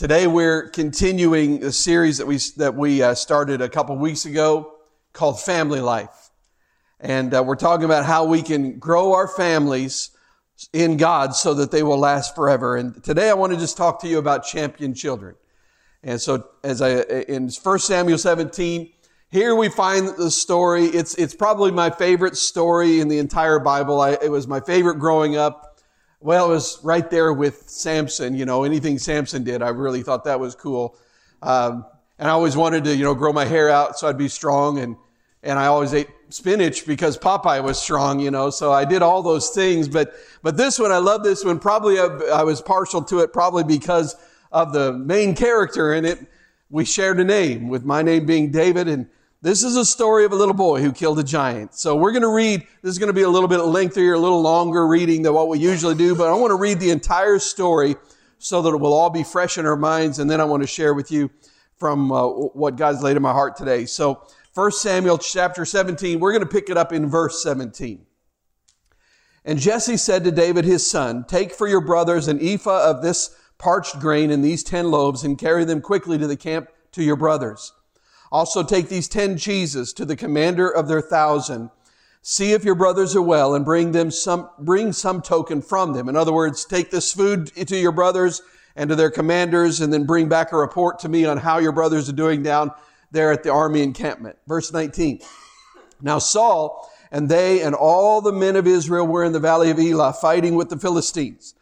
Today we're continuing a series that we that we uh, started a couple weeks ago called Family Life, and uh, we're talking about how we can grow our families in God so that they will last forever. And today I want to just talk to you about champion children. And so, as I in 1 Samuel 17, here we find the story. It's it's probably my favorite story in the entire Bible. I, it was my favorite growing up. Well, it was right there with Samson. You know, anything Samson did, I really thought that was cool. Um, and I always wanted to, you know, grow my hair out so I'd be strong. And, and I always ate spinach because Popeye was strong, you know, so I did all those things. But, but this one, I love this one. Probably I, I was partial to it probably because of the main character in it. We shared a name with my name being David and this is a story of a little boy who killed a giant. So we're going to read, this is going to be a little bit lengthier, a little longer reading than what we usually do, but I want to read the entire story so that it will all be fresh in our minds. And then I want to share with you from uh, what God's laid in my heart today. So 1 Samuel chapter 17, we're going to pick it up in verse 17. And Jesse said to David his son, Take for your brothers an ephah of this parched grain and these ten loaves and carry them quickly to the camp to your brothers. Also take these ten cheeses to the commander of their thousand. See if your brothers are well and bring them some, bring some token from them. In other words, take this food to your brothers and to their commanders and then bring back a report to me on how your brothers are doing down there at the army encampment. Verse 19. Now Saul and they and all the men of Israel were in the valley of Elah fighting with the Philistines.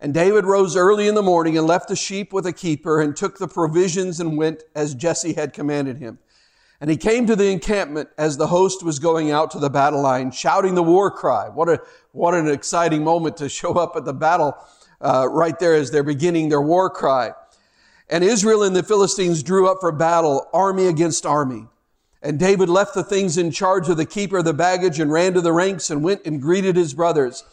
And David rose early in the morning and left the sheep with a keeper and took the provisions and went as Jesse had commanded him. And he came to the encampment as the host was going out to the battle line, shouting the war cry. What a, what an exciting moment to show up at the battle, uh, right there as they're beginning their war cry. And Israel and the Philistines drew up for battle, army against army. And David left the things in charge of the keeper of the baggage and ran to the ranks and went and greeted his brothers.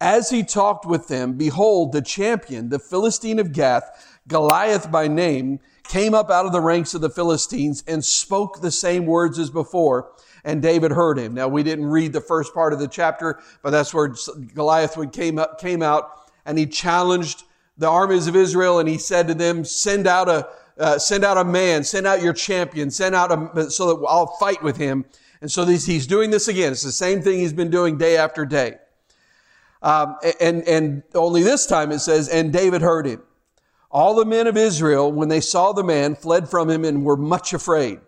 As he talked with them, behold, the champion, the Philistine of Gath, Goliath by name, came up out of the ranks of the Philistines and spoke the same words as before. And David heard him. Now we didn't read the first part of the chapter, but that's where Goliath would came up, came out and he challenged the armies of Israel and he said to them, send out a, uh, send out a man, send out your champion, send out a, so that I'll fight with him. And so he's doing this again. It's the same thing he's been doing day after day. Um, and, and only this time it says, and David heard him. All the men of Israel, when they saw the man, fled from him and were much afraid.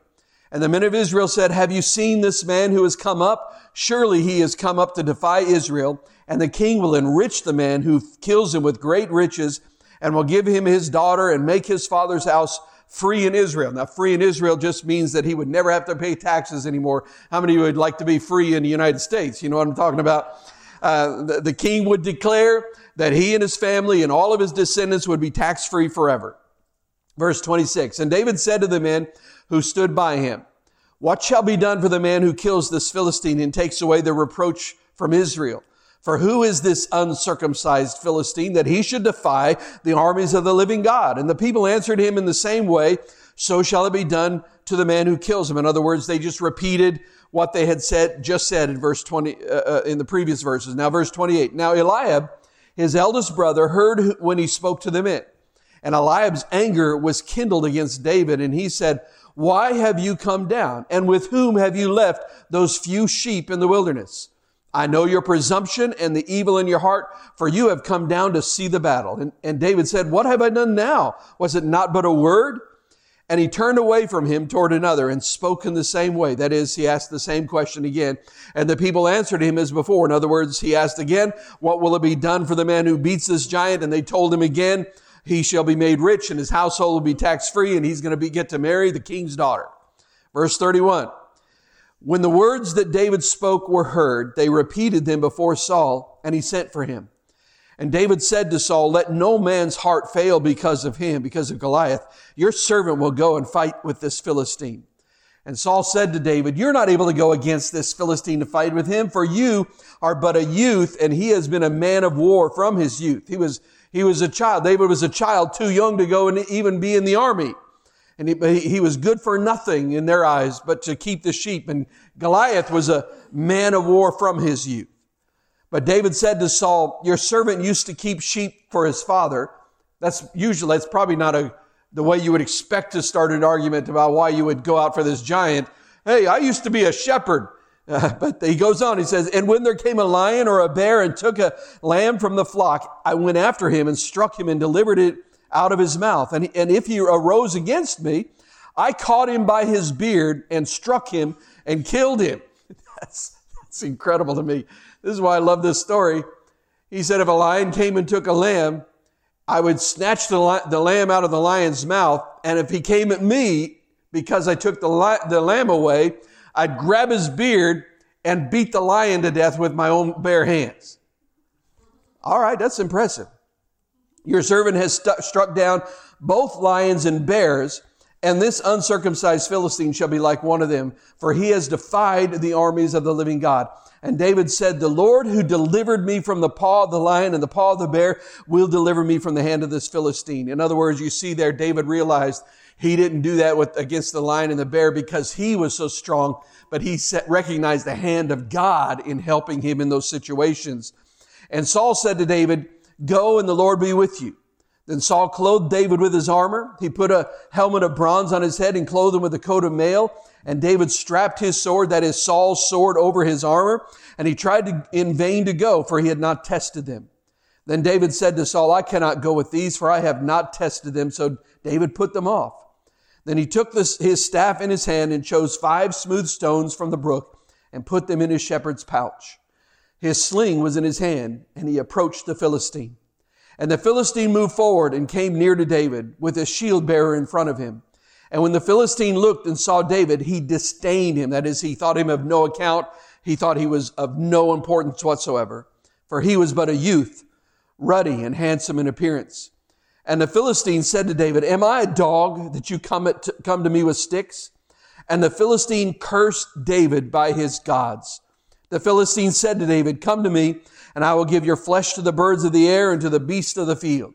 And the men of Israel said, Have you seen this man who has come up? Surely he has come up to defy Israel, and the king will enrich the man who kills him with great riches, and will give him his daughter and make his father's house free in Israel. Now, free in Israel just means that he would never have to pay taxes anymore. How many of you would like to be free in the United States? You know what I'm talking about? Uh, the, the king would declare that he and his family and all of his descendants would be tax free forever. Verse 26. And David said to the men who stood by him, What shall be done for the man who kills this Philistine and takes away the reproach from Israel? For who is this uncircumcised Philistine that he should defy the armies of the living God? And the people answered him in the same way, so shall it be done to the man who kills him. In other words, they just repeated what they had said, just said in verse 20, uh, uh, in the previous verses. Now, verse 28. Now, Eliab, his eldest brother, heard when he spoke to the men. And Eliab's anger was kindled against David, and he said, Why have you come down? And with whom have you left those few sheep in the wilderness? I know your presumption and the evil in your heart, for you have come down to see the battle. And, and David said, What have I done now? Was it not but a word? And he turned away from him toward another and spoke in the same way. That is, he asked the same question again. And the people answered him as before. In other words, he asked again, what will it be done for the man who beats this giant? And they told him again, he shall be made rich and his household will be tax free and he's going to be, get to marry the king's daughter. Verse 31. When the words that David spoke were heard, they repeated them before Saul and he sent for him. And David said to Saul, let no man's heart fail because of him, because of Goliath. Your servant will go and fight with this Philistine. And Saul said to David, you're not able to go against this Philistine to fight with him, for you are but a youth, and he has been a man of war from his youth. He was, he was a child. David was a child too young to go and even be in the army. And he, he was good for nothing in their eyes, but to keep the sheep. And Goliath was a man of war from his youth. But David said to Saul, Your servant used to keep sheep for his father. That's usually, that's probably not a, the way you would expect to start an argument about why you would go out for this giant. Hey, I used to be a shepherd. Uh, but he goes on, he says, And when there came a lion or a bear and took a lamb from the flock, I went after him and struck him and delivered it out of his mouth. And, and if he arose against me, I caught him by his beard and struck him and killed him. That's, that's incredible to me. This is why I love this story. He said, if a lion came and took a lamb, I would snatch the, the lamb out of the lion's mouth. And if he came at me because I took the, the lamb away, I'd grab his beard and beat the lion to death with my own bare hands. All right, that's impressive. Your servant has st- struck down both lions and bears, and this uncircumcised Philistine shall be like one of them, for he has defied the armies of the living God. And David said, The Lord who delivered me from the paw of the lion and the paw of the bear will deliver me from the hand of this Philistine. In other words, you see there, David realized he didn't do that with, against the lion and the bear because he was so strong, but he set, recognized the hand of God in helping him in those situations. And Saul said to David, Go and the Lord be with you. Then Saul clothed David with his armor. He put a helmet of bronze on his head and clothed him with a coat of mail. And David strapped his sword, that is Saul's sword, over his armor. And he tried to, in vain to go, for he had not tested them. Then David said to Saul, I cannot go with these, for I have not tested them. So David put them off. Then he took this, his staff in his hand and chose five smooth stones from the brook and put them in his shepherd's pouch. His sling was in his hand, and he approached the Philistine. And the Philistine moved forward and came near to David with his shield bearer in front of him. And when the Philistine looked and saw David, he disdained him. That is, he thought him of no account. He thought he was of no importance whatsoever. For he was but a youth, ruddy and handsome in appearance. And the Philistine said to David, Am I a dog that you come, at, come to me with sticks? And the Philistine cursed David by his gods. The Philistine said to David, Come to me and I will give your flesh to the birds of the air and to the beasts of the field.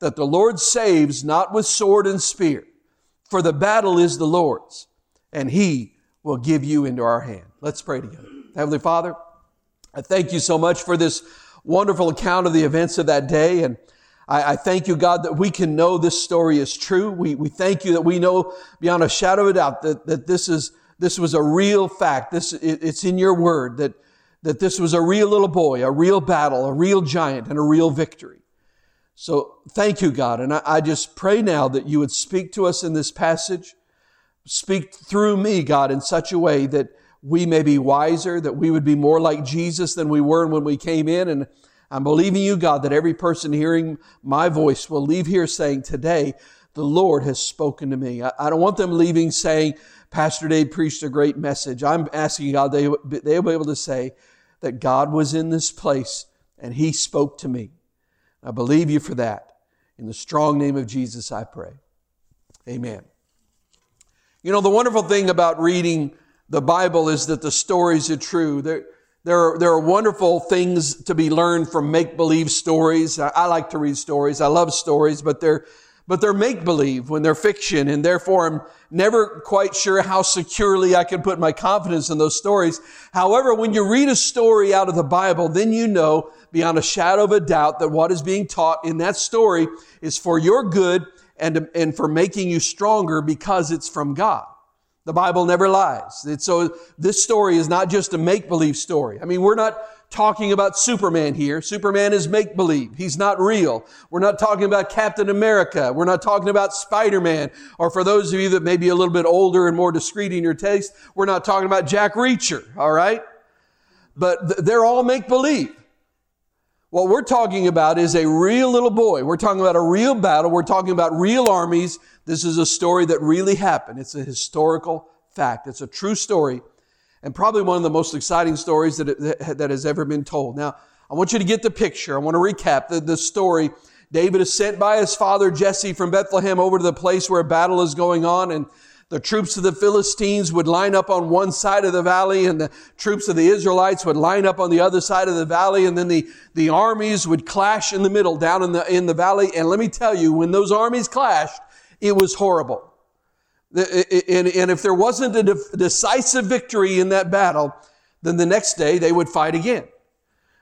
that the Lord saves not with sword and spear, for the battle is the Lord's, and he will give you into our hand. Let's pray together. Heavenly Father, I thank you so much for this wonderful account of the events of that day. And I, I, thank you, God, that we can know this story is true. We, we thank you that we know beyond a shadow of a doubt that, that this is, this was a real fact. This, it, it's in your word that that this was a real little boy, a real battle, a real giant, and a real victory. So thank you, God. And I, I, just pray now that you would speak to us in this passage. Speak through me, God, in such a way that we may be wiser, that we would be more like Jesus than we were when we came in. And I'm believing you, God, that every person hearing my voice will leave here saying, today, the Lord has spoken to me. I, I don't want them leaving saying, Pastor Dave preached a great message. I'm asking God they, they'll be able to say, that God was in this place and He spoke to me. I believe you for that. In the strong name of Jesus, I pray. Amen. You know, the wonderful thing about reading the Bible is that the stories are true. There, there, are, there are wonderful things to be learned from make believe stories. I, I like to read stories. I love stories, but they're, but they're make believe when they're fiction, and therefore I'm never quite sure how securely I can put my confidence in those stories. However, when you read a story out of the Bible, then you know beyond a shadow of a doubt that what is being taught in that story is for your good and, and for making you stronger because it's from God. The Bible never lies. It's so this story is not just a make believe story. I mean, we're not talking about Superman here. Superman is make believe. He's not real. We're not talking about Captain America. We're not talking about Spider-Man. Or for those of you that may be a little bit older and more discreet in your taste, we're not talking about Jack Reacher. All right. But th- they're all make believe. What we're talking about is a real little boy. We're talking about a real battle. We're talking about real armies. This is a story that really happened. It's a historical fact. It's a true story and probably one of the most exciting stories that, that has ever been told. Now, I want you to get the picture. I want to recap the, the story. David is sent by his father Jesse from Bethlehem over to the place where a battle is going on and the troops of the Philistines would line up on one side of the valley and the troops of the Israelites would line up on the other side of the valley and then the, the armies would clash in the middle down in the, in the valley. And let me tell you, when those armies clashed, it was horrible. And, and if there wasn't a decisive victory in that battle, then the next day they would fight again.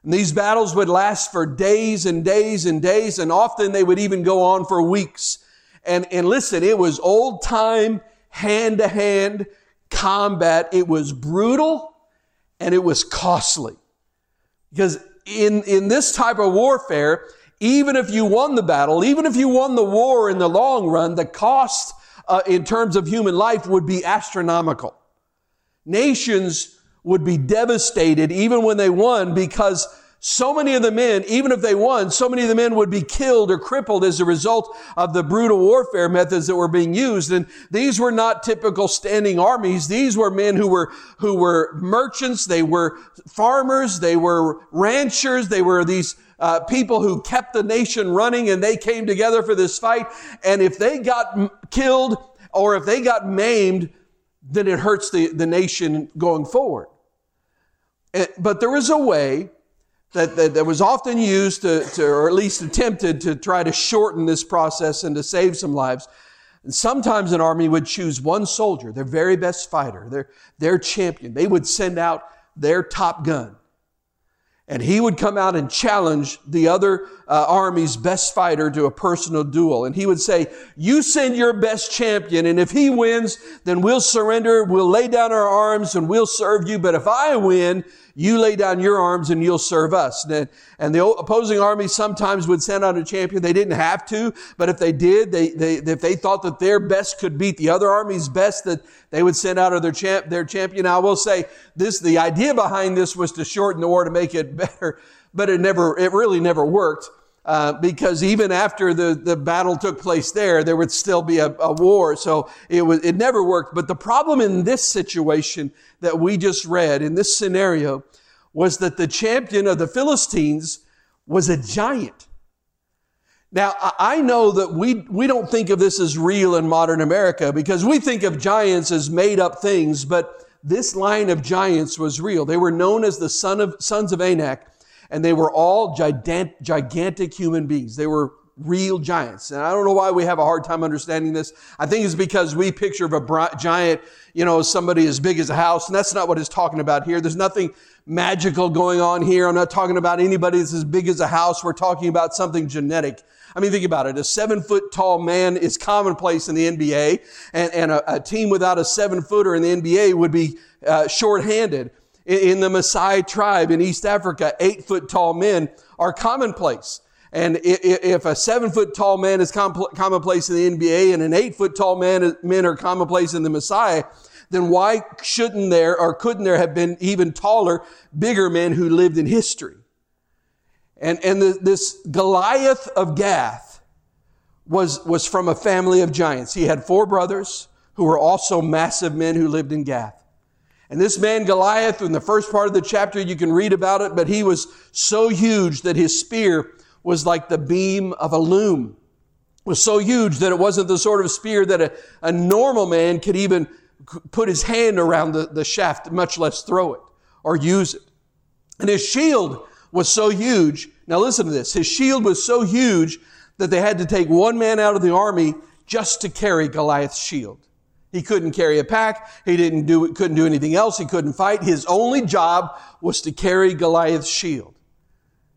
And these battles would last for days and days and days, and often they would even go on for weeks. And, and listen, it was old time, hand to hand combat. It was brutal and it was costly. Because in, in this type of warfare, even if you won the battle, even if you won the war in the long run, the cost uh, in terms of human life would be astronomical. Nations would be devastated even when they won because so many of the men, even if they won, so many of the men would be killed or crippled as a result of the brutal warfare methods that were being used. And these were not typical standing armies. These were men who were, who were merchants. They were farmers. They were ranchers. They were these uh, people who kept the nation running and they came together for this fight. And if they got killed or if they got maimed, then it hurts the, the nation going forward. Eh, but there was a way that, that, that was often used to, to, or at least attempted to try to shorten this process and to save some lives. And sometimes an army would choose one soldier, their very best fighter, their, their champion. They would send out their top gun and he would come out and challenge the other uh, army's best fighter to a personal duel. And he would say, you send your best champion, and if he wins, then we'll surrender, we'll lay down our arms, and we'll serve you. But if I win, you lay down your arms and you'll serve us. And the opposing army sometimes would send out a champion. They didn't have to, but if they did, they, they, if they thought that their best could beat the other army's best, that they would send out their champ, their champion. I will say this, the idea behind this was to shorten the war to make it better, but it never, it really never worked. Uh, because even after the, the battle took place there, there would still be a, a war. So it was, it never worked. But the problem in this situation that we just read, in this scenario, was that the champion of the Philistines was a giant. Now, I know that we, we don't think of this as real in modern America because we think of giants as made up things, but this line of giants was real. They were known as the son of, sons of Anak and they were all gigantic human beings. They were real giants. And I don't know why we have a hard time understanding this. I think it's because we picture of a giant, you know, somebody as big as a house, and that's not what it's talking about here. There's nothing magical going on here. I'm not talking about anybody that's as big as a house. We're talking about something genetic. I mean, think about it. A seven foot tall man is commonplace in the NBA, and, and a, a, team without a seven footer in the NBA would be uh, short-handed in the Maasai tribe in East Africa, eight foot tall men are commonplace. And if a seven foot tall man is commonplace in the NBA and an eight foot tall man, men are commonplace in the Maasai, then why shouldn't there or couldn't there have been even taller, bigger men who lived in history? And, and the, this Goliath of Gath was, was from a family of giants. He had four brothers who were also massive men who lived in Gath. And this man Goliath, in the first part of the chapter, you can read about it, but he was so huge that his spear was like the beam of a loom. It was so huge that it wasn't the sort of spear that a, a normal man could even put his hand around the, the shaft, much less throw it or use it. And his shield was so huge. Now listen to this. His shield was so huge that they had to take one man out of the army just to carry Goliath's shield. He couldn't carry a pack. He didn't do, couldn't do anything else. He couldn't fight. His only job was to carry Goliath's shield.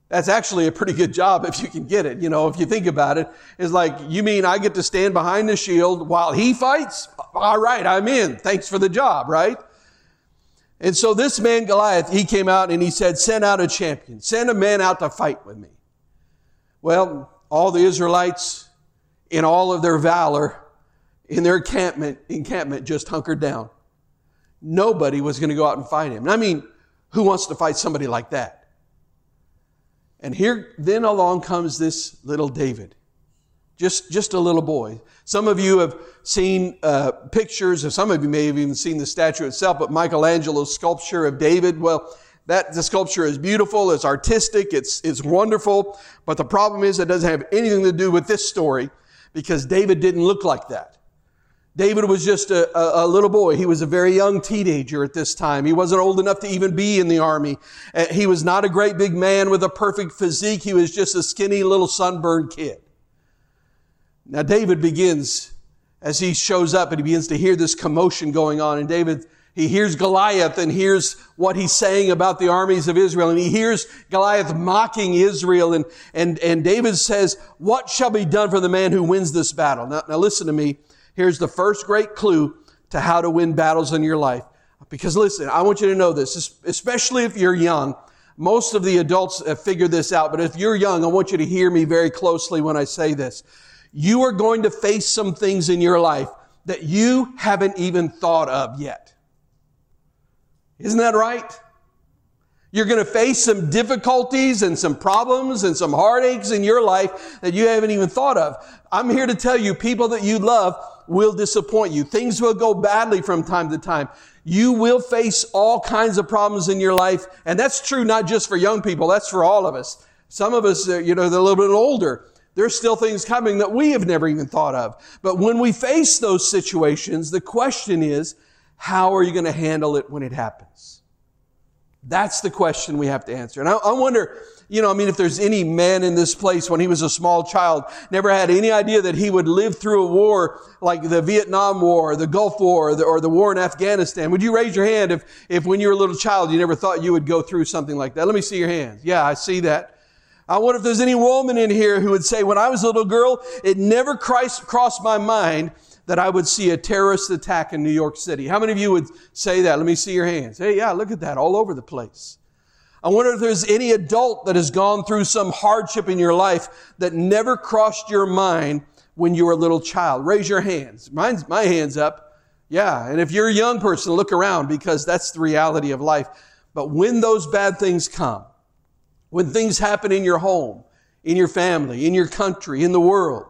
That's actually a pretty good job if you can get it. You know, if you think about it, it's like, you mean I get to stand behind the shield while he fights? All right, I'm in. Thanks for the job, right? And so this man Goliath, he came out and he said, send out a champion. Send a man out to fight with me. Well, all the Israelites, in all of their valor, in their encampment, encampment just hunkered down. Nobody was going to go out and fight him. And I mean, who wants to fight somebody like that? And here, then along comes this little David. Just, just a little boy. Some of you have seen uh, pictures, or some of you may have even seen the statue itself, but Michelangelo's sculpture of David. Well, that the sculpture is beautiful, it's artistic, it's, it's wonderful. But the problem is it doesn't have anything to do with this story because David didn't look like that. David was just a, a, little boy. He was a very young teenager at this time. He wasn't old enough to even be in the army. Uh, he was not a great big man with a perfect physique. He was just a skinny little sunburned kid. Now David begins, as he shows up and he begins to hear this commotion going on, and David he hears Goliath and hears what he's saying about the armies of Israel. And he hears Goliath mocking Israel. And, and, and David says, what shall be done for the man who wins this battle? Now, now listen to me. Here's the first great clue to how to win battles in your life. Because listen, I want you to know this, especially if you're young. Most of the adults uh, have figured this out, but if you're young, I want you to hear me very closely when I say this. You are going to face some things in your life that you haven't even thought of yet. Isn't that right? You're going to face some difficulties and some problems and some heartaches in your life that you haven't even thought of. I'm here to tell you, people that you love will disappoint you. Things will go badly from time to time. You will face all kinds of problems in your life. And that's true not just for young people. That's for all of us. Some of us, uh, you know, they're a little bit older. There's still things coming that we have never even thought of. But when we face those situations, the question is, how are you going to handle it when it happens? That's the question we have to answer. And I, I, wonder, you know, I mean, if there's any man in this place when he was a small child, never had any idea that he would live through a war like the Vietnam War, the Gulf War, or the, or the war in Afghanistan. Would you raise your hand if, if when you were a little child you never thought you would go through something like that? Let me see your hands. Yeah, I see that. I wonder if there's any woman in here who would say, when I was a little girl, it never crossed my mind that I would see a terrorist attack in New York City. How many of you would say that? Let me see your hands. Hey, yeah, look at that all over the place. I wonder if there's any adult that has gone through some hardship in your life that never crossed your mind when you were a little child. Raise your hands. Mine's, my hand's up. Yeah. And if you're a young person, look around because that's the reality of life. But when those bad things come, when things happen in your home, in your family, in your country, in the world,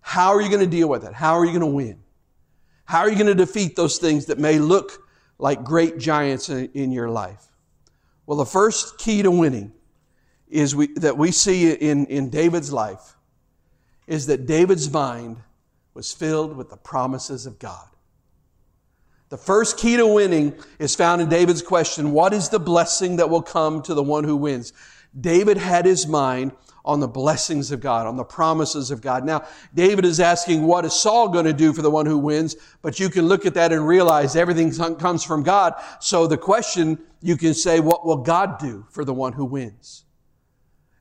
how are you going to deal with it? How are you going to win? How are you going to defeat those things that may look like great giants in, in your life? Well, the first key to winning is we, that we see in, in David's life is that David's mind was filled with the promises of God. The first key to winning is found in David's question, what is the blessing that will come to the one who wins? David had his mind on the blessings of God, on the promises of God. Now, David is asking, what is Saul going to do for the one who wins? But you can look at that and realize everything comes from God. So the question, you can say, what will God do for the one who wins?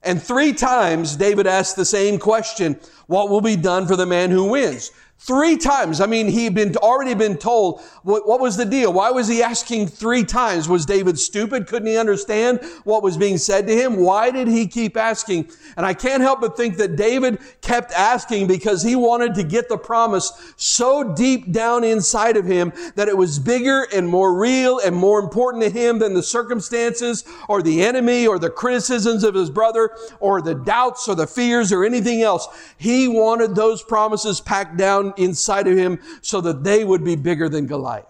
And three times David asked the same question, what will be done for the man who wins? Three times. I mean, he'd been already been told what, what, was the deal? Why was he asking three times? Was David stupid? Couldn't he understand what was being said to him? Why did he keep asking? And I can't help but think that David kept asking because he wanted to get the promise so deep down inside of him that it was bigger and more real and more important to him than the circumstances or the enemy or the criticisms of his brother or the doubts or the fears or anything else. He wanted those promises packed down inside of him so that they would be bigger than Goliath.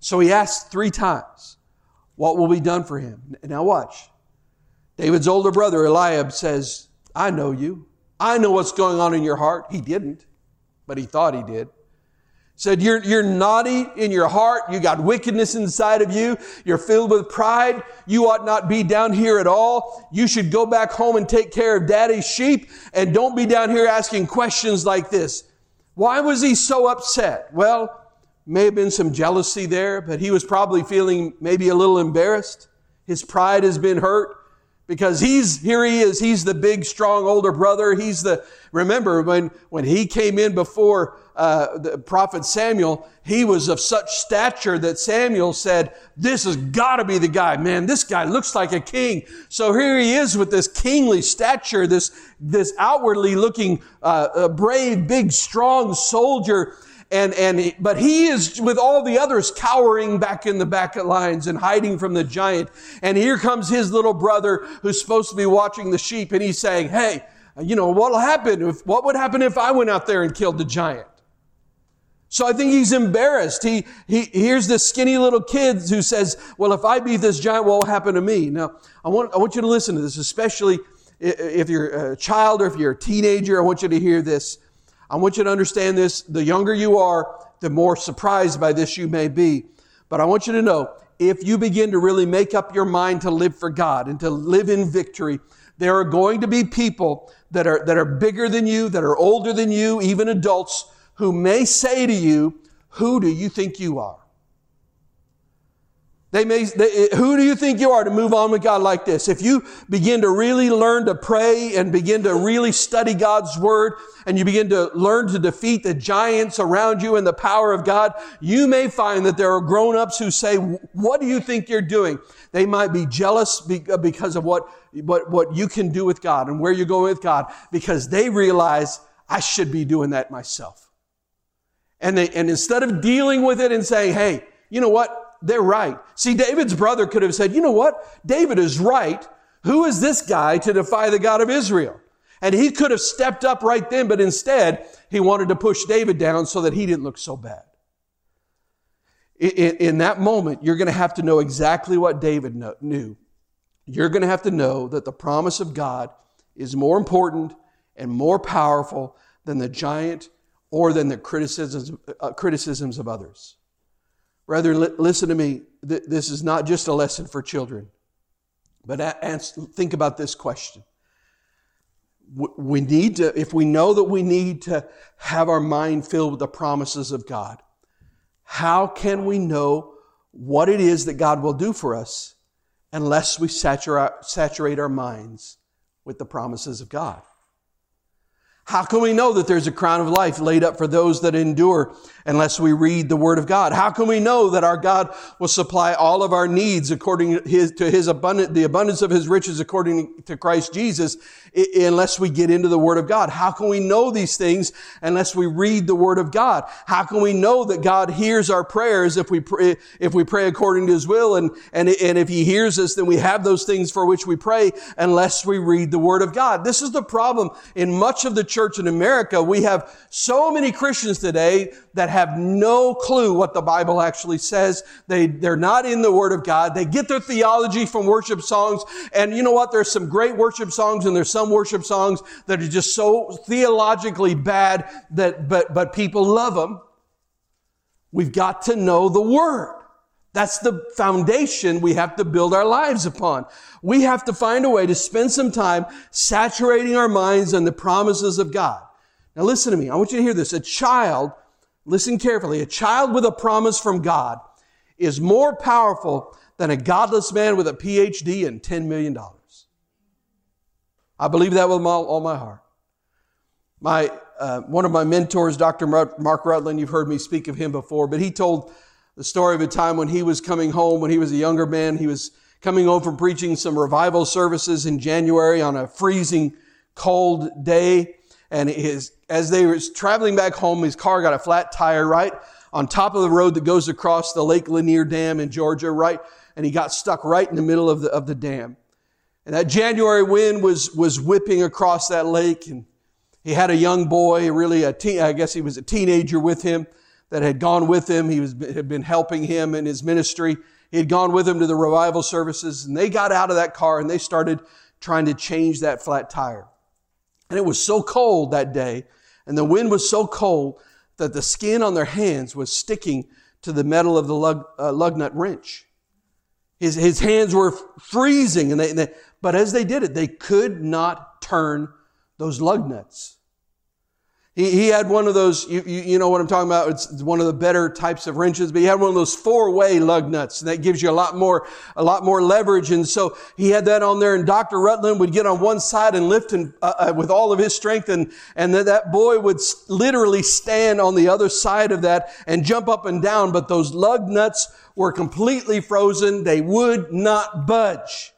So he asked three times, what will be done for him? Now watch. David's older brother, Eliab, says, I know you. I know what's going on in your heart. He didn't, but he thought he did said, you're, you're naughty in your heart. You got wickedness inside of you. You're filled with pride. You ought not be down here at all. You should go back home and take care of daddy's sheep and don't be down here asking questions like this. Why was he so upset? Well, may have been some jealousy there, but he was probably feeling maybe a little embarrassed. His pride has been hurt because he's, here he is, he's the big, strong older brother. He's the, remember when, when he came in before uh, the prophet Samuel, he was of such stature that Samuel said, this has got to be the guy. Man, this guy looks like a king. So here he is with this kingly stature, this, this outwardly looking, uh, brave, big, strong soldier. And, and, but he is with all the others cowering back in the back lines and hiding from the giant. And here comes his little brother who's supposed to be watching the sheep and he's saying, Hey, you know, what'll happen if, what would happen if I went out there and killed the giant? So I think he's embarrassed. He, he here's this skinny little kid who says, well, if I beat this giant, what will happen to me? Now, I want, I want you to listen to this, especially if you're a child or if you're a teenager. I want you to hear this. I want you to understand this. The younger you are, the more surprised by this you may be. But I want you to know, if you begin to really make up your mind to live for God and to live in victory, there are going to be people that are, that are bigger than you, that are older than you, even adults, who may say to you, Who do you think you are? They may, they, who do you think you are to move on with God like this? If you begin to really learn to pray and begin to really study God's word and you begin to learn to defeat the giants around you in the power of God, you may find that there are grown-ups who say, what do you think you're doing? They might be jealous uh, because of what, what, what you can do with God and where you're going with God because they realize I should be doing that myself. And they, and instead of dealing with it and saying, hey, you know what? They're right. See, David's brother could have said, you know what? David is right. Who is this guy to defy the God of Israel? And he could have stepped up right then, but instead, he wanted to push David down so that he didn't look so bad. In, in that moment, you're going to have to know exactly what David knew. You're going to have to know that the promise of God is more important and more powerful than the giant or than the criticisms, uh, criticisms of others. Rather, listen to me. This is not just a lesson for children, but think about this question. We need to, if we know that we need to have our mind filled with the promises of God, how can we know what it is that God will do for us unless we saturate our minds with the promises of God? How can we know that there's a crown of life laid up for those that endure unless we read the Word of God? How can we know that our God will supply all of our needs according to His, to his abundant, the abundance of His riches according to Christ Jesus unless we get into the Word of God? How can we know these things unless we read the Word of God? How can we know that God hears our prayers if we pray, if we pray according to His will and, and, and if He hears us, then we have those things for which we pray unless we read the Word of God. This is the problem in much of the church in America, we have so many Christians today that have no clue what the Bible actually says. They, they're not in the Word of God. They get their theology from worship songs. And you know what? There's some great worship songs and there's some worship songs that are just so theologically bad that, but, but people love them. We've got to know the Word. That's the foundation we have to build our lives upon. We have to find a way to spend some time saturating our minds on the promises of God. Now listen to me. I want you to hear this. A child, listen carefully, a child with a promise from God is more powerful than a godless man with a PhD and $10 million. I believe that with all my heart. My, uh, one of my mentors, Dr. Mark Rutland, you've heard me speak of him before, but he told the story of a time when he was coming home, when he was a younger man. He was coming home from preaching some revival services in January on a freezing cold day. And his, as they were traveling back home, his car got a flat tire right on top of the road that goes across the Lake Lanier Dam in Georgia, right? And he got stuck right in the middle of the, of the dam. And that January wind was, was whipping across that lake. And he had a young boy, really a teen, I guess he was a teenager with him that had gone with him. He was, had been helping him in his ministry. He had gone with him to the revival services and they got out of that car and they started trying to change that flat tire. And it was so cold that day and the wind was so cold that the skin on their hands was sticking to the metal of the lug, uh, lug nut wrench. His, his hands were freezing and they, and they, but as they did it, they could not turn those lug nuts. He, he had one of those, you, you, you, know what I'm talking about, it's one of the better types of wrenches, but he had one of those four-way lug nuts, and that gives you a lot more, a lot more leverage. And so he had that on there, and Dr. Rutland would get on one side and lift and, uh, uh, with all of his strength, and, and that, that boy would literally stand on the other side of that and jump up and down, but those lug nuts were completely frozen. They would not budge.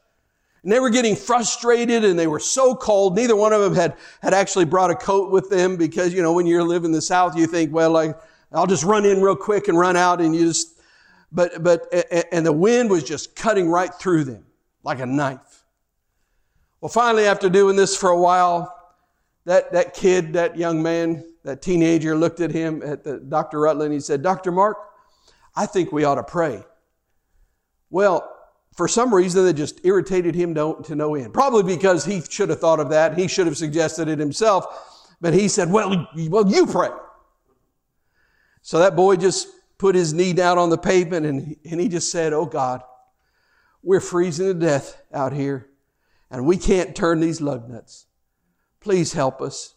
And they were getting frustrated and they were so cold. Neither one of them had, had actually brought a coat with them because, you know, when you live in the South, you think, well, like, I'll just run in real quick and run out and you just, but, but, and the wind was just cutting right through them like a knife. Well, finally, after doing this for a while, that, that kid, that young man, that teenager looked at him, at the, Dr. Rutland, he said, Dr. Mark, I think we ought to pray. Well, for some reason, that just irritated him to no end. Probably because he should have thought of that. He should have suggested it himself. But he said, well, well, you pray. So that boy just put his knee down on the pavement and, and he just said, Oh God, we're freezing to death out here and we can't turn these lug nuts. Please help us.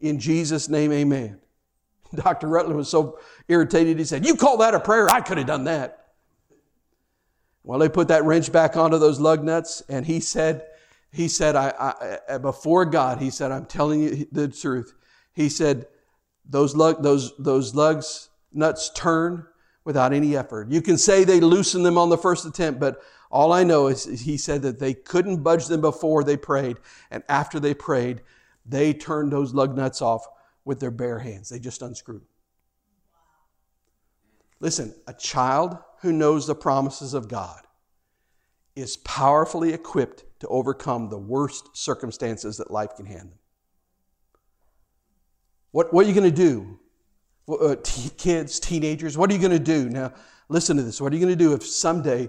In Jesus' name, amen. Dr. Rutland was so irritated, he said, You call that a prayer? I could have done that. Well, they put that wrench back onto those lug nuts, and he said, he said, I, I, uh, before God, he said, I'm telling you the truth. He said, those lug, those, those lugs, nuts turn without any effort. You can say they loosened them on the first attempt, but all I know is he said that they couldn't budge them before they prayed. And after they prayed, they turned those lug nuts off with their bare hands. They just unscrewed. Listen, a child who knows the promises of God is powerfully equipped to overcome the worst circumstances that life can hand them. What, what are you going to do? Uh, t- kids, teenagers, what are you going to do? Now, listen to this. What are you going to do if someday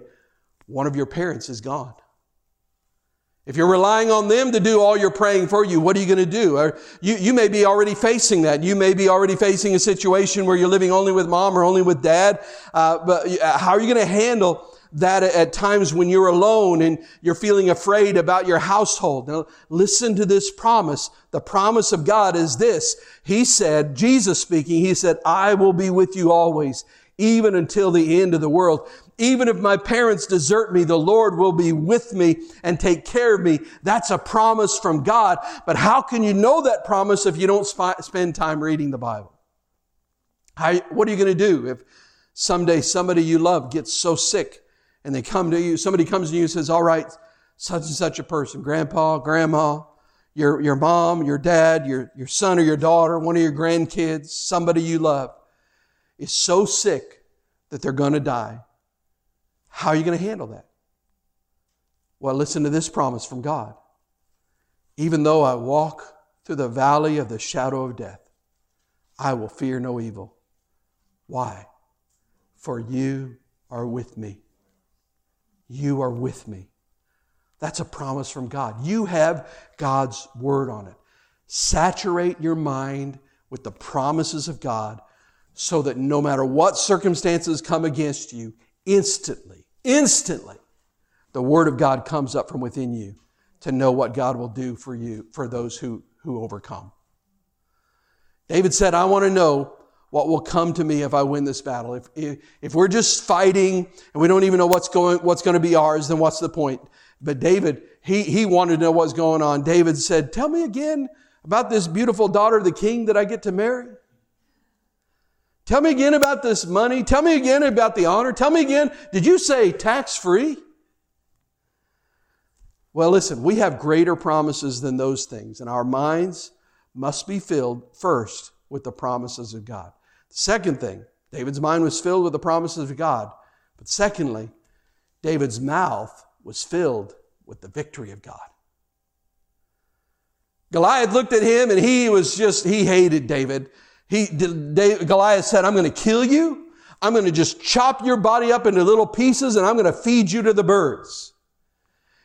one of your parents is gone? If you're relying on them to do all you're praying for you, what are you going to do? Or you, you may be already facing that. You may be already facing a situation where you're living only with mom or only with dad. Uh, but uh, how are you going to handle that at times when you're alone and you're feeling afraid about your household. Now, listen to this promise. The promise of God is this. He said, Jesus speaking, He said, I will be with you always, even until the end of the world. Even if my parents desert me, the Lord will be with me and take care of me. That's a promise from God. But how can you know that promise if you don't sp- spend time reading the Bible? How, what are you going to do if someday somebody you love gets so sick and they come to you, somebody comes to you and says, all right, such and such a person, grandpa, grandma, your, your mom, your dad, your, your son or your daughter, one of your grandkids, somebody you love is so sick that they're going to die. How are you going to handle that? Well, listen to this promise from God. Even though I walk through the valley of the shadow of death, I will fear no evil. Why? For you are with me. You are with me. That's a promise from God. You have God's word on it. Saturate your mind with the promises of God so that no matter what circumstances come against you, instantly, instantly, the word of God comes up from within you to know what God will do for you, for those who, who overcome. David said, I want to know what will come to me if I win this battle. If, if, if, we're just fighting and we don't even know what's going, what's going to be ours, then what's the point? But David, he, he wanted to know what's going on. David said, tell me again about this beautiful daughter of the king that I get to marry. Tell me again about this money. Tell me again about the honor. Tell me again, did you say tax free? Well, listen, we have greater promises than those things, and our minds must be filled first with the promises of God. Second thing, David's mind was filled with the promises of God. But secondly, David's mouth was filled with the victory of God. Goliath looked at him and he was just, he hated David. He, David, Goliath said, I'm going to kill you. I'm going to just chop your body up into little pieces and I'm going to feed you to the birds.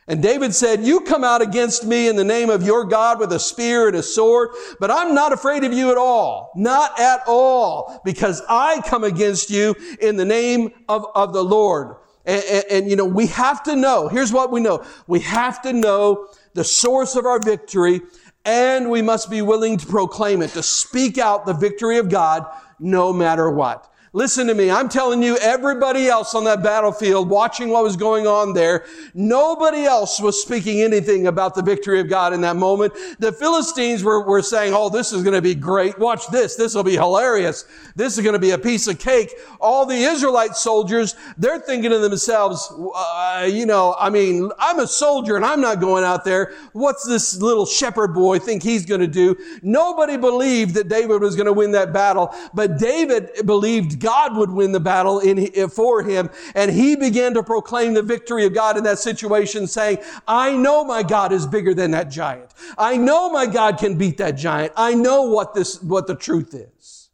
And David said, you come out against me in the name of your God with a spear and a sword, but I'm not afraid of you at all. Not at all. Because I come against you in the name of, of the Lord. And, and, and, you know, we have to know, here's what we know. We have to know the source of our victory and we must be willing to proclaim it, to speak out the victory of God no matter what. Listen to me. I'm telling you, everybody else on that battlefield watching what was going on there, nobody else was speaking anything about the victory of God in that moment. The Philistines were, were saying, Oh, this is going to be great. Watch this. This will be hilarious. This is going to be a piece of cake. All the Israelite soldiers, they're thinking to themselves, uh, you know, I mean, I'm a soldier and I'm not going out there. What's this little shepherd boy think he's going to do? Nobody believed that David was going to win that battle, but David believed God would win the battle in, for him. And he began to proclaim the victory of God in that situation saying, I know my God is bigger than that giant. I know my God can beat that giant. I know what this, what the truth is.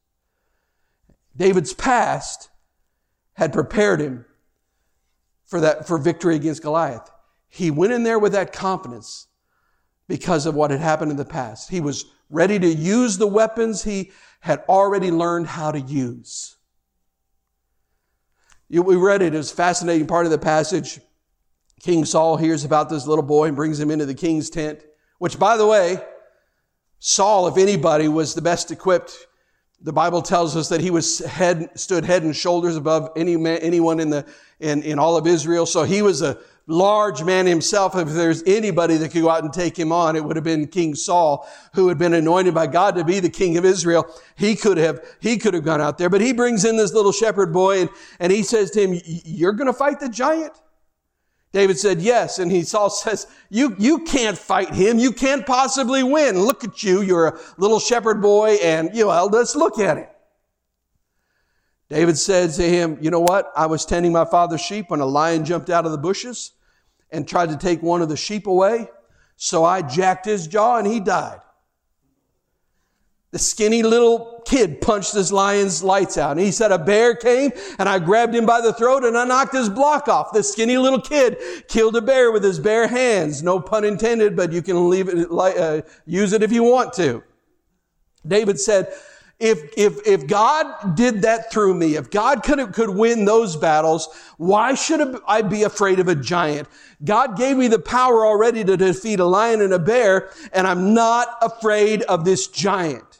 David's past had prepared him for that, for victory against Goliath. He went in there with that confidence because of what had happened in the past. He was ready to use the weapons he had already learned how to use. We read it. It was a fascinating part of the passage. King Saul hears about this little boy and brings him into the king's tent, which, by the way, Saul, if anybody, was the best equipped. The Bible tells us that he was head, stood head and shoulders above any man, anyone in the, in, in all of Israel. So he was a large man himself. If there's anybody that could go out and take him on, it would have been King Saul, who had been anointed by God to be the king of Israel. He could have, he could have gone out there, but he brings in this little shepherd boy and, and he says to him, you're going to fight the giant? David said, yes. And he Saul says, you, you can't fight him. You can't possibly win. Look at you. You're a little shepherd boy and, you know, let's look at it. David said to him, You know what? I was tending my father's sheep when a lion jumped out of the bushes and tried to take one of the sheep away. So I jacked his jaw and he died. The skinny little kid punched this lion's lights out. And he said, a bear came and I grabbed him by the throat and I knocked his block off. The skinny little kid killed a bear with his bare hands. No pun intended, but you can leave it, uh, use it if you want to. David said, if, if, if God did that through me, if God could, could win those battles, why should I be afraid of a giant? God gave me the power already to defeat a lion and a bear, and I'm not afraid of this giant.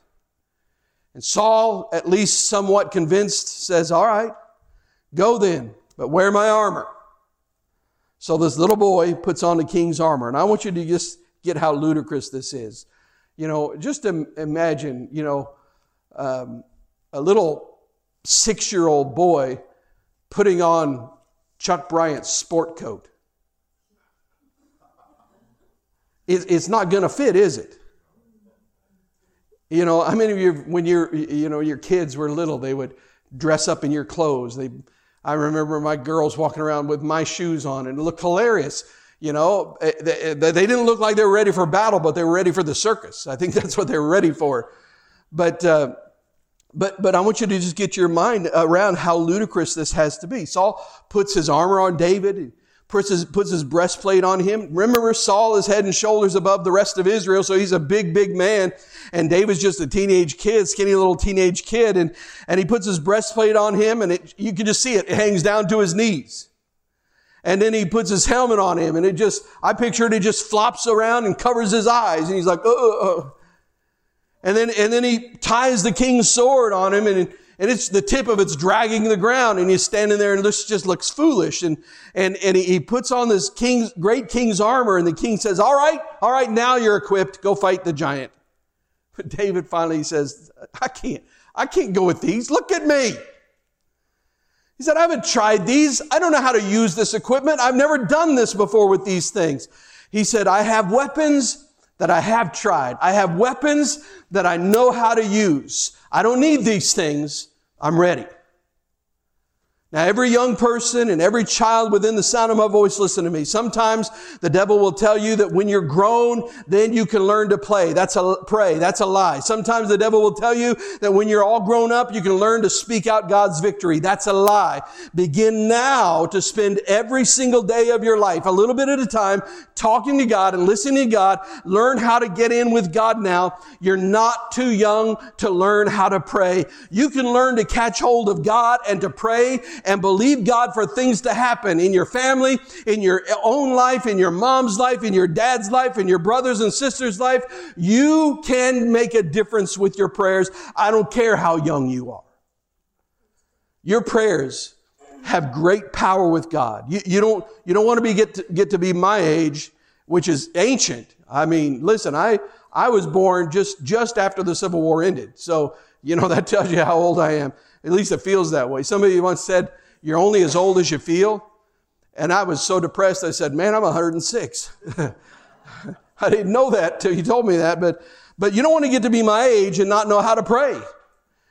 And Saul, at least somewhat convinced, says, all right, go then, but wear my armor. So this little boy puts on the king's armor. And I want you to just get how ludicrous this is. You know, just imagine, you know, um, a little six year old boy putting on Chuck Bryant's sport coat. it's not going to fit, is it? You know, how many of you, when you're, you know, your kids were little, they would dress up in your clothes. They, I remember my girls walking around with my shoes on and it looked hilarious. You know, eh, they, they didn't look like they were ready for battle, but they were ready for the circus. I think that's what they were ready for. But, uh, but, but I want you to just get your mind around how ludicrous this has to be. Saul puts his armor on David, puts his, puts his breastplate on him. Remember, Saul is head and shoulders above the rest of Israel, so he's a big, big man. And David's just a teenage kid, skinny little teenage kid. And, and he puts his breastplate on him, and it, you can just see it. It hangs down to his knees. And then he puts his helmet on him, and it just, I picture it, just flops around and covers his eyes. And he's like, oh, and then, and then he ties the king's sword on him and, and it's the tip of it's dragging the ground and he's standing there and this just looks foolish. And, and, and he, he puts on this king's, great king's armor and the king says, all right, all right, now you're equipped. Go fight the giant. But David finally says, I can't, I can't go with these. Look at me. He said, I haven't tried these. I don't know how to use this equipment. I've never done this before with these things. He said, I have weapons that I have tried. I have weapons that I know how to use. I don't need these things. I'm ready. Now, every young person and every child within the sound of my voice, listen to me. Sometimes the devil will tell you that when you're grown, then you can learn to play. That's a pray. That's a lie. Sometimes the devil will tell you that when you're all grown up, you can learn to speak out God's victory. That's a lie. Begin now to spend every single day of your life, a little bit at a time, talking to God and listening to God. Learn how to get in with God now. You're not too young to learn how to pray. You can learn to catch hold of God and to pray and believe God for things to happen in your family, in your own life, in your mom's life, in your dad's life, in your brothers and sisters' life, you can make a difference with your prayers. I don't care how young you are. Your prayers have great power with God. You, you don't, you don't want to be, get to, get to be my age, which is ancient. I mean, listen, I, I was born just, just after the Civil War ended. So, you know, that tells you how old I am. At least it feels that way. Somebody once said, you're only as old as you feel. And I was so depressed, I said, Man, I'm 106. I didn't know that till you told me that, but, but you don't want to get to be my age and not know how to pray.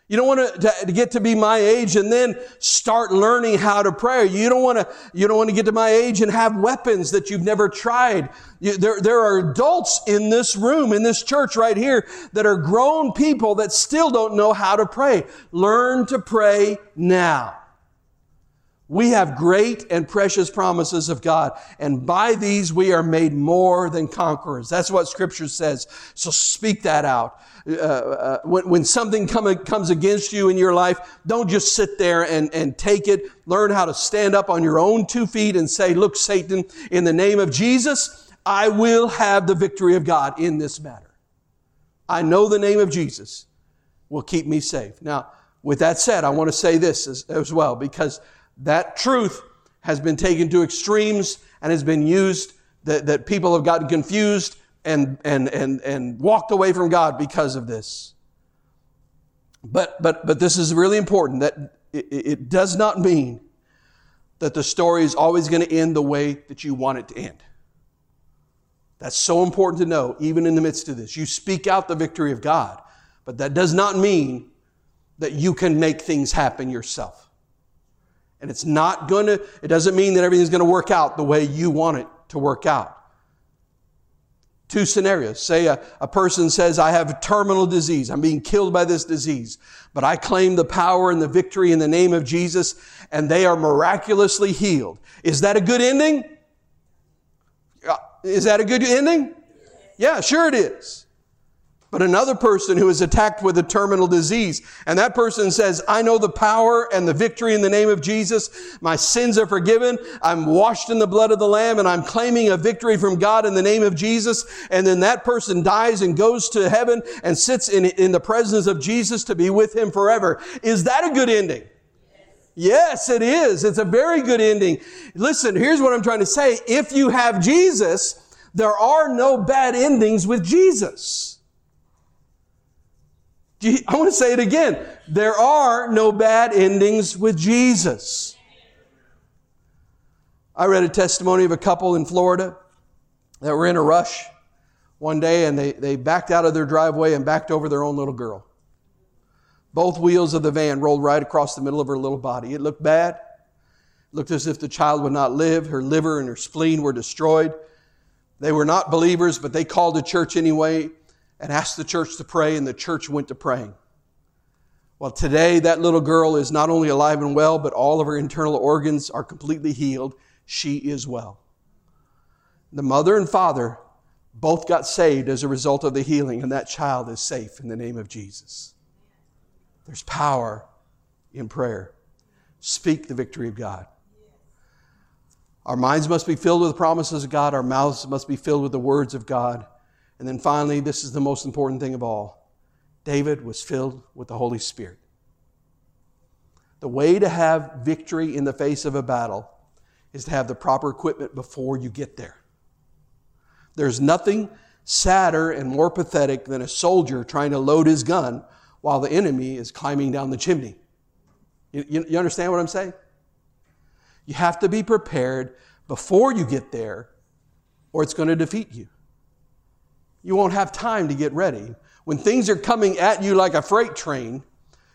You don't want to, to, get to be my age and then start learning how to pray. You don't want to, you don't want to get to my age and have weapons that you've never tried. You, there, there are adults in this room, in this church right here, that are grown people that still don't know how to pray. Learn to pray now. We have great and precious promises of God, and by these we are made more than conquerors. That's what Scripture says. So speak that out. Uh, uh, when, when, something come, comes against you in your life, don't just sit there and, and take it. Learn how to stand up on your own two feet and say, Look, Satan, in the name of Jesus, I will have the victory of God in this matter. I know the name of Jesus will keep me safe. Now, with that said, I want to say this as, as well because that truth has been taken to extremes and has been used that, that people have gotten confused and, and, and, and walked away from God because of this. But, but, but this is really important that it, it does not mean that the story is always going to end the way that you want it to end. That's so important to know, even in the midst of this. You speak out the victory of God, but that does not mean that you can make things happen yourself. And it's not going to, it doesn't mean that everything's going to work out the way you want it to work out. Two scenarios. Say a, a person says, I have a terminal disease. I'm being killed by this disease. But I claim the power and the victory in the name of Jesus, and they are miraculously healed. Is that a good ending? Uh, is that a good ending? Yeah, sure it is but another person who is attacked with a terminal disease. And that person says, I know the power and the victory in the name of Jesus. My sins are forgiven. I'm washed in the blood of the Lamb and I'm claiming a victory from God in the name of Jesus. And then that person dies and goes to heaven and sits in, in the presence of Jesus to be with him forever. Is that a good ending? Yes, it is. It's a very good ending. Listen, here's what I'm trying to say. If you have Jesus, there are no bad endings with Jesus. I want to say it again. There are no bad endings with Jesus. I read a testimony of a couple in Florida that were in a rush one day and they, they backed out of their driveway and backed over their own little girl. Both wheels of the van rolled right across the middle of her little body. It looked bad. It looked as if the child would not live. Her liver and her spleen were destroyed. They were not believers, but they called the church anyway and asked the church to pray, and the church went to praying. Well, today that little girl is not only alive and well, but all of her internal organs are completely healed. She is well. The mother and father both got saved as a result of the healing, and that child is safe in the name of Jesus. There's power in prayer. Speak the victory of God. Our minds must be filled with the promises of God. Our mouths must be filled with the words of God. And then finally, this is the most important thing of all David was filled with the Holy Spirit. The way to have victory in the face of a battle is to have the proper equipment before you get there. There's nothing sadder and more pathetic than a soldier trying to load his gun while the enemy is climbing down the chimney. You, you, understand what I'm saying? You have to be prepared before you get there, or it's going to defeat you. You won't have time to get ready. When things are coming at you like a freight train,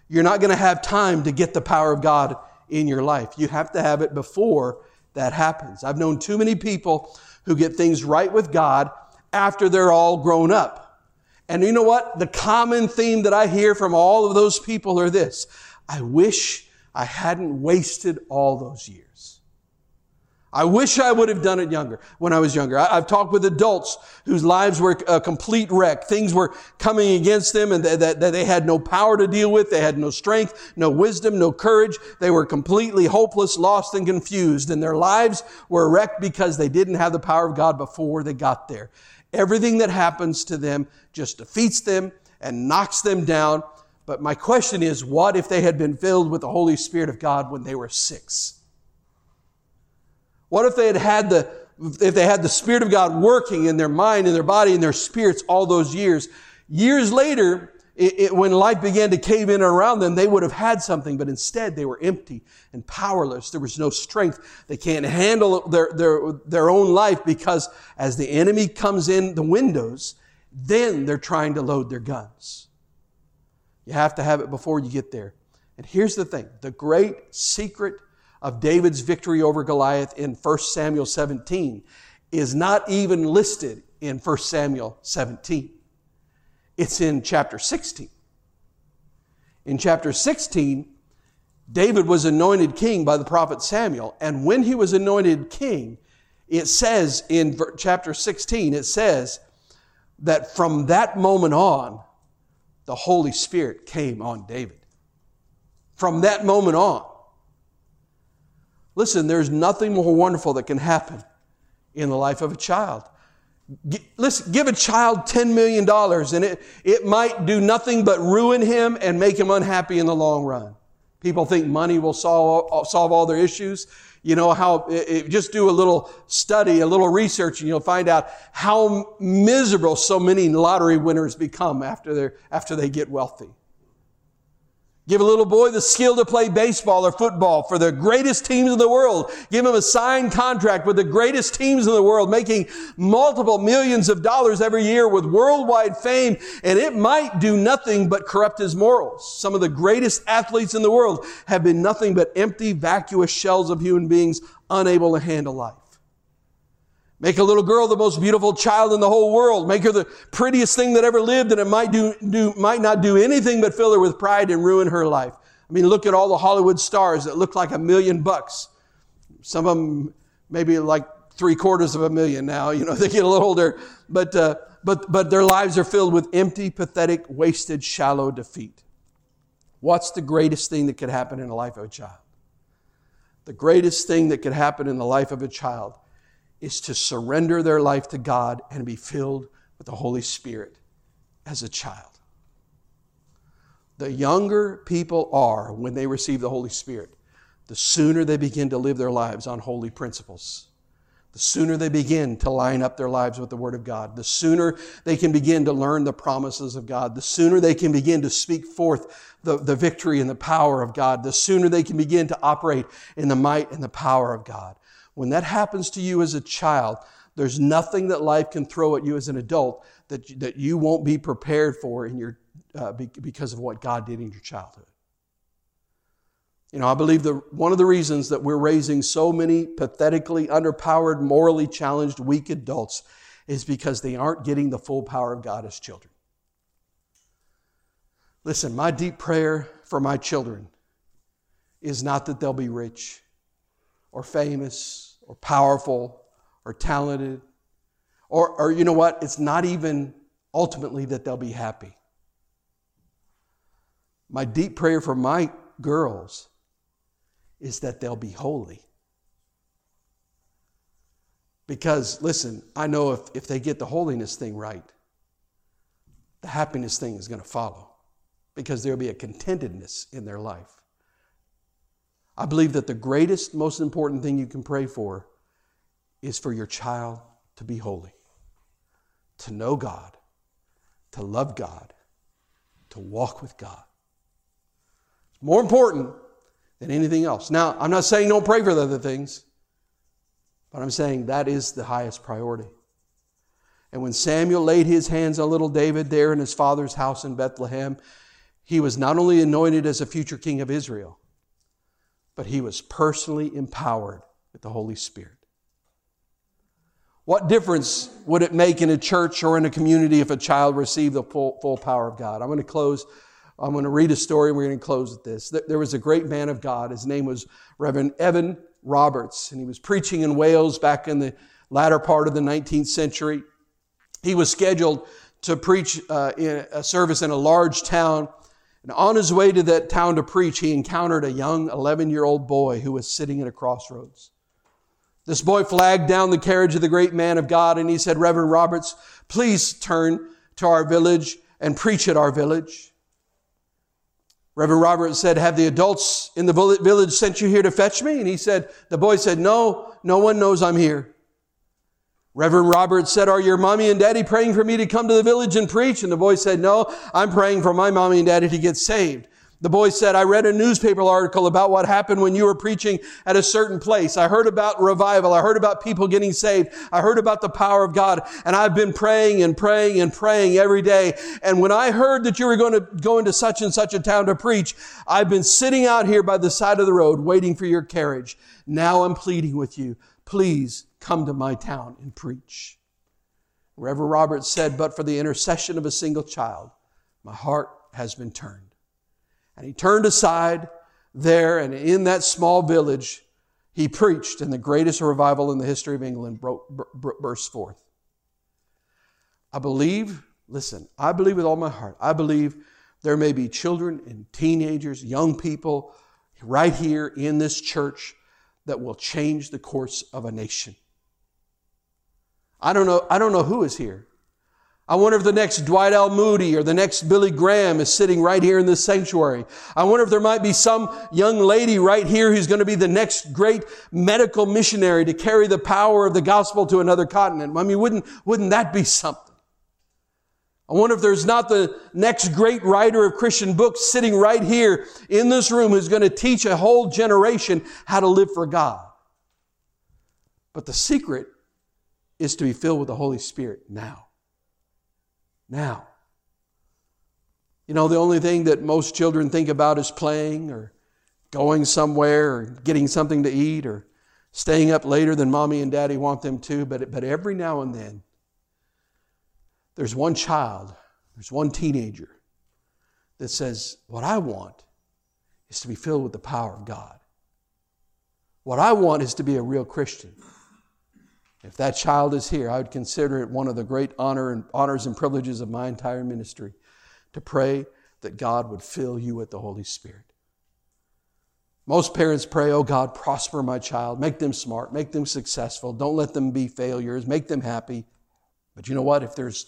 you're not going to have time to get the power of God in your life. You have to have it before that happens. I've known too many people who get things right with God after they're all grown up. And you know what? The common theme that I hear from all of those people are this I wish I hadn't wasted all those years. I wish I would have done it younger when I was younger. I, have talked with adults whose lives were a complete wreck. Things were coming against them and that, they had no power to deal with. They had no strength, no wisdom, no courage. They were completely hopeless, lost, and confused. And their lives were wrecked because they didn't have the power of God before they got there. Everything that happens to them just defeats them and knocks them down. But my question is, what if they had been filled with the Holy Spirit of God when they were six? What if they had had the, if they had the Spirit of God working in their mind, in their body, in their spirits all those years? Years later, it, it, when life began to cave in around them, they would have had something, but instead they were empty and powerless. There was no strength. They can't handle their, their, their own life because as the enemy comes in the windows, then they're trying to load their guns. You have to have it before you get there. And here's the thing the great secret of David's victory over Goliath in 1 Samuel 17 is not even listed in 1 Samuel 17. It's in chapter 16. In chapter 16, David was anointed king by the prophet Samuel. And when he was anointed king, it says in chapter 16, it says that from that moment on, the Holy Spirit came on David. From that moment on. Listen, there's nothing more wonderful that can happen in the life of a child. Listen, give a child $10 million and it, it might do nothing but ruin him and make him unhappy in the long run. People think money will solve, solve all their issues. You know how, it, just do a little study, a little research, and you'll find out how miserable so many lottery winners become after, after they get wealthy. Give a little boy the skill to play baseball or football for the greatest teams in the world. Give him a signed contract with the greatest teams in the world, making multiple millions of dollars every year with worldwide fame, and it might do nothing but corrupt his morals. Some of the greatest athletes in the world have been nothing but empty, vacuous shells of human beings unable to handle life. Make a little girl the most beautiful child in the whole world. Make her the prettiest thing that ever lived, and it might do, do, might not do anything but fill her with pride and ruin her life. I mean, look at all the Hollywood stars that look like a million bucks. Some of them maybe like three quarters of a million now. You know, they get a little older, but uh, but but their lives are filled with empty, pathetic, wasted, shallow defeat. What's the greatest thing that could happen in the life of a child? The greatest thing that could happen in the life of a child is to surrender their life to God and be filled with the Holy Spirit as a child. The younger people are when they receive the Holy Spirit, the sooner they begin to live their lives on holy principles. The sooner they begin to line up their lives with the Word of God, the sooner they can begin to learn the promises of God, the sooner they can begin to speak forth the, the victory and the power of God, the sooner they can begin to operate in the might and the power of God. When that happens to you as a child, there's nothing that life can throw at you as an adult that, that you won't be prepared for in your, uh, because of what God did in your childhood. You know, I believe that one of the reasons that we're raising so many pathetically underpowered, morally challenged, weak adults is because they aren't getting the full power of God as children. Listen, my deep prayer for my children is not that they'll be rich or famous or powerful or talented. Or, or you know what? It's not even ultimately that they'll be happy. My deep prayer for my girls is that they'll be holy. Because, listen, I know if, if they get the holiness thing right, the happiness thing is going to follow because there'll be a contentedness in their life. I believe that the greatest, most important thing you can pray for is for your child to be holy, to know God, to love God, to walk with God. It's more important than anything else. Now, I'm not saying don't pray for the other things, but I'm saying that is the highest priority. And when Samuel laid his hands on little David there in his father's house in Bethlehem, he was not only anointed as a future king of Israel, but he was personally empowered with the Holy Spirit. What difference would it make in a church or in a community if a child received the full, full power of God? I'm going to close. I'm going to read a story and we're going to close with this. There was a great man of God. His name was Reverend Evan Roberts, and he was preaching in Wales back in the latter part of the 19th century. He was scheduled to preach uh, in a service in a large town and on his way to that town to preach, he encountered a young 11 year old boy who was sitting at a crossroads. This boy flagged down the carriage of the great man of God and he said, Reverend Roberts, please turn to our village and preach at our village. Reverend Roberts said, Have the adults in the village sent you here to fetch me? And he said, The boy said, No, no one knows I'm here. Reverend Robert said, Are your mommy and daddy praying for me to come to the village and preach? And the boy said, No, I'm praying for my mommy and daddy to get saved. The boy said, I read a newspaper article about what happened when you were preaching at a certain place. I heard about revival. I heard about people getting saved. I heard about the power of God. And I've been praying and praying and praying every day. And when I heard that you were going to go into such and such a town to preach, I've been sitting out here by the side of the road waiting for your carriage. Now I'm pleading with you. Please come to my town and preach. Reverend Roberts said, but for the intercession of a single child, my heart has been turned. And he turned aside there, and in that small village, he preached, and the greatest revival in the history of England broke, burst forth. I believe, listen, I believe with all my heart, I believe there may be children and teenagers, young people right here in this church that will change the course of a nation. I don't know, I don't know who is here. I wonder if the next Dwight L. Moody or the next Billy Graham is sitting right here in this sanctuary. I wonder if there might be some young lady right here who's going to be the next great medical missionary to carry the power of the gospel to another continent. I mean, wouldn't, wouldn't that be something? I wonder if there's not the next great writer of Christian books sitting right here in this room who's going to teach a whole generation how to live for God. But the secret is to be filled with the Holy Spirit now now. You know, the only thing that most children think about is playing or going somewhere or getting something to eat or staying up later than mommy and daddy want them to. But, but every now and then, there's one child, there's one teenager that says, What I want is to be filled with the power of God. What I want is to be a real Christian. If that child is here, I would consider it one of the great honor and honors and privileges of my entire ministry to pray that God would fill you with the Holy Spirit. Most parents pray, Oh God, prosper my child, make them smart, make them successful, don't let them be failures, make them happy. But you know what? If there's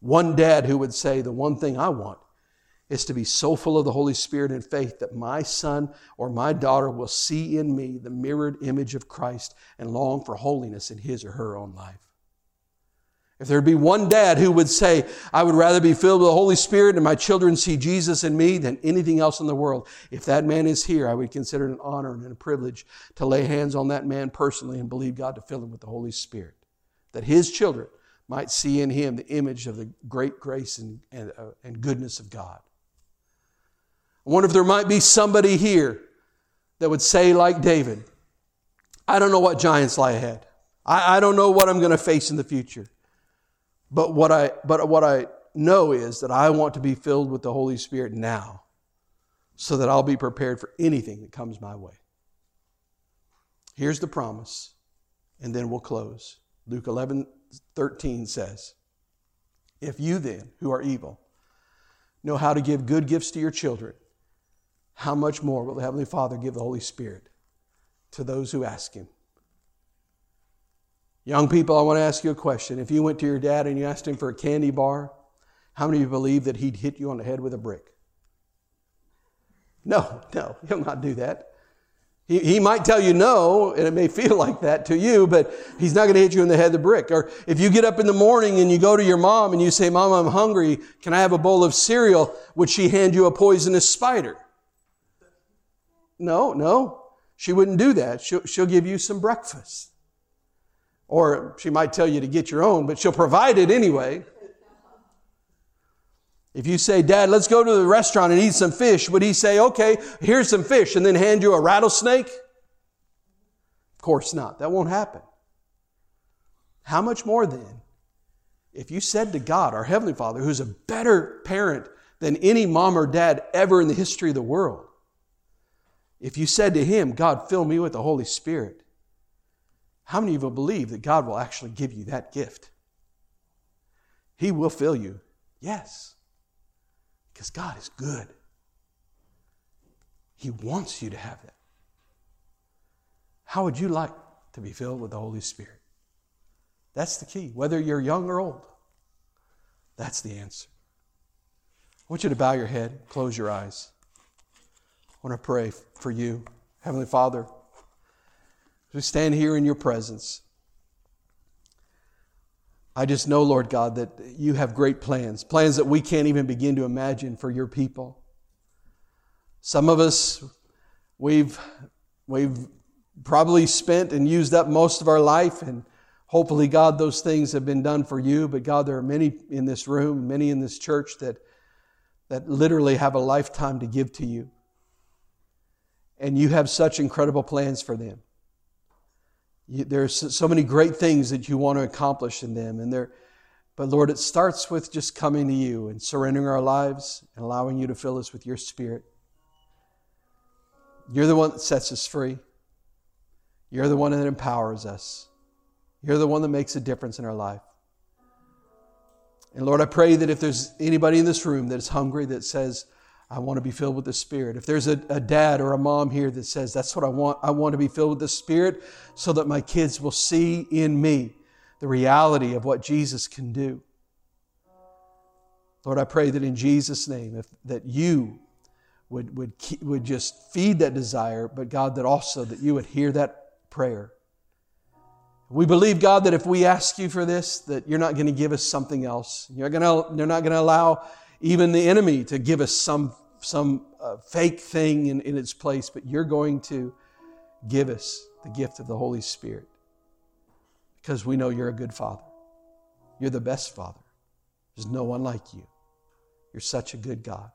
one dad who would say, The one thing I want is to be so full of the Holy Spirit and faith that my son or my daughter will see in me the mirrored image of Christ and long for holiness in his or her own life. If there'd be one dad who would say, I would rather be filled with the Holy Spirit and my children see Jesus in me than anything else in the world, if that man is here, I would consider it an honor and a privilege to lay hands on that man personally and believe God to fill him with the Holy Spirit. That his children might see in him the image of the great grace and, and, uh, and goodness of God. I wonder if there might be somebody here that would say, like David, I don't know what giants lie ahead. I, I don't know what I'm going to face in the future. But what, I, but what I know is that I want to be filled with the Holy Spirit now so that I'll be prepared for anything that comes my way. Here's the promise, and then we'll close. Luke 11 13 says, If you then, who are evil, know how to give good gifts to your children, how much more will the Heavenly Father give the Holy Spirit to those who ask Him? Young people, I want to ask you a question. If you went to your dad and you asked him for a candy bar, how many of you believe that he'd hit you on the head with a brick? No, no, he'll not do that. He, he might tell you no, and it may feel like that to you, but he's not going to hit you in the head with a brick. Or if you get up in the morning and you go to your mom and you say, Mom, I'm hungry. Can I have a bowl of cereal? Would she hand you a poisonous spider? No, no. She wouldn't do that. She'll, she'll give you some breakfast. Or she might tell you to get your own, but she'll provide it anyway. If you say, Dad, let's go to the restaurant and eat some fish, would he say, okay, here's some fish, and then hand you a rattlesnake? Of course not. That won't happen. How much more then, if you said to God, our Heavenly Father, who's a better parent than any mom or dad ever in the history of the world, if you said to him, God, fill me with the Holy Spirit, how many of you believe that God will actually give you that gift? He will fill you. Yes. Because God is good. He wants you to have that. How would you like to be filled with the Holy Spirit? That's the key. Whether you're young or old, that's the answer. I want you to bow your head, close your eyes. I want to pray for you. Heavenly Father, as we stand here in your presence, I just know, Lord God, that you have great plans, plans that we can't even begin to imagine for your people. Some of us, we've, we've probably spent and used up most of our life, and hopefully, God, those things have been done for you. But God, there are many in this room, many in this church that, that literally have a lifetime to give to you. And you have such incredible plans for them. You, there's so many great things that you want to accomplish in them, and they're but Lord, it starts with just coming to you and surrendering our lives and allowing you to fill us with your spirit. You're the one that sets us free. You're the one that empowers us. You're the one that makes a difference in our life. And Lord, I pray that if there's anybody in this room that is hungry that says, I want to be filled with the Spirit. If there's a, a, dad or a mom here that says, That's what I want, I want to be filled with the Spirit so that my kids will see in me the reality of what Jesus can do. Lord, I pray that in Jesus' name, if, that you would, would, would just feed that desire, but God, that also that you would hear that prayer. We believe, God, that if we ask you for this, that you're not going to give us something else. You're, gonna, you're not going to allow even the enemy to give us some, some uh, fake thing in, in its place, but you're going to give us the gift of the Holy Spirit because we know you're a good father. You're the best father. There's no one like you. You're such a good God.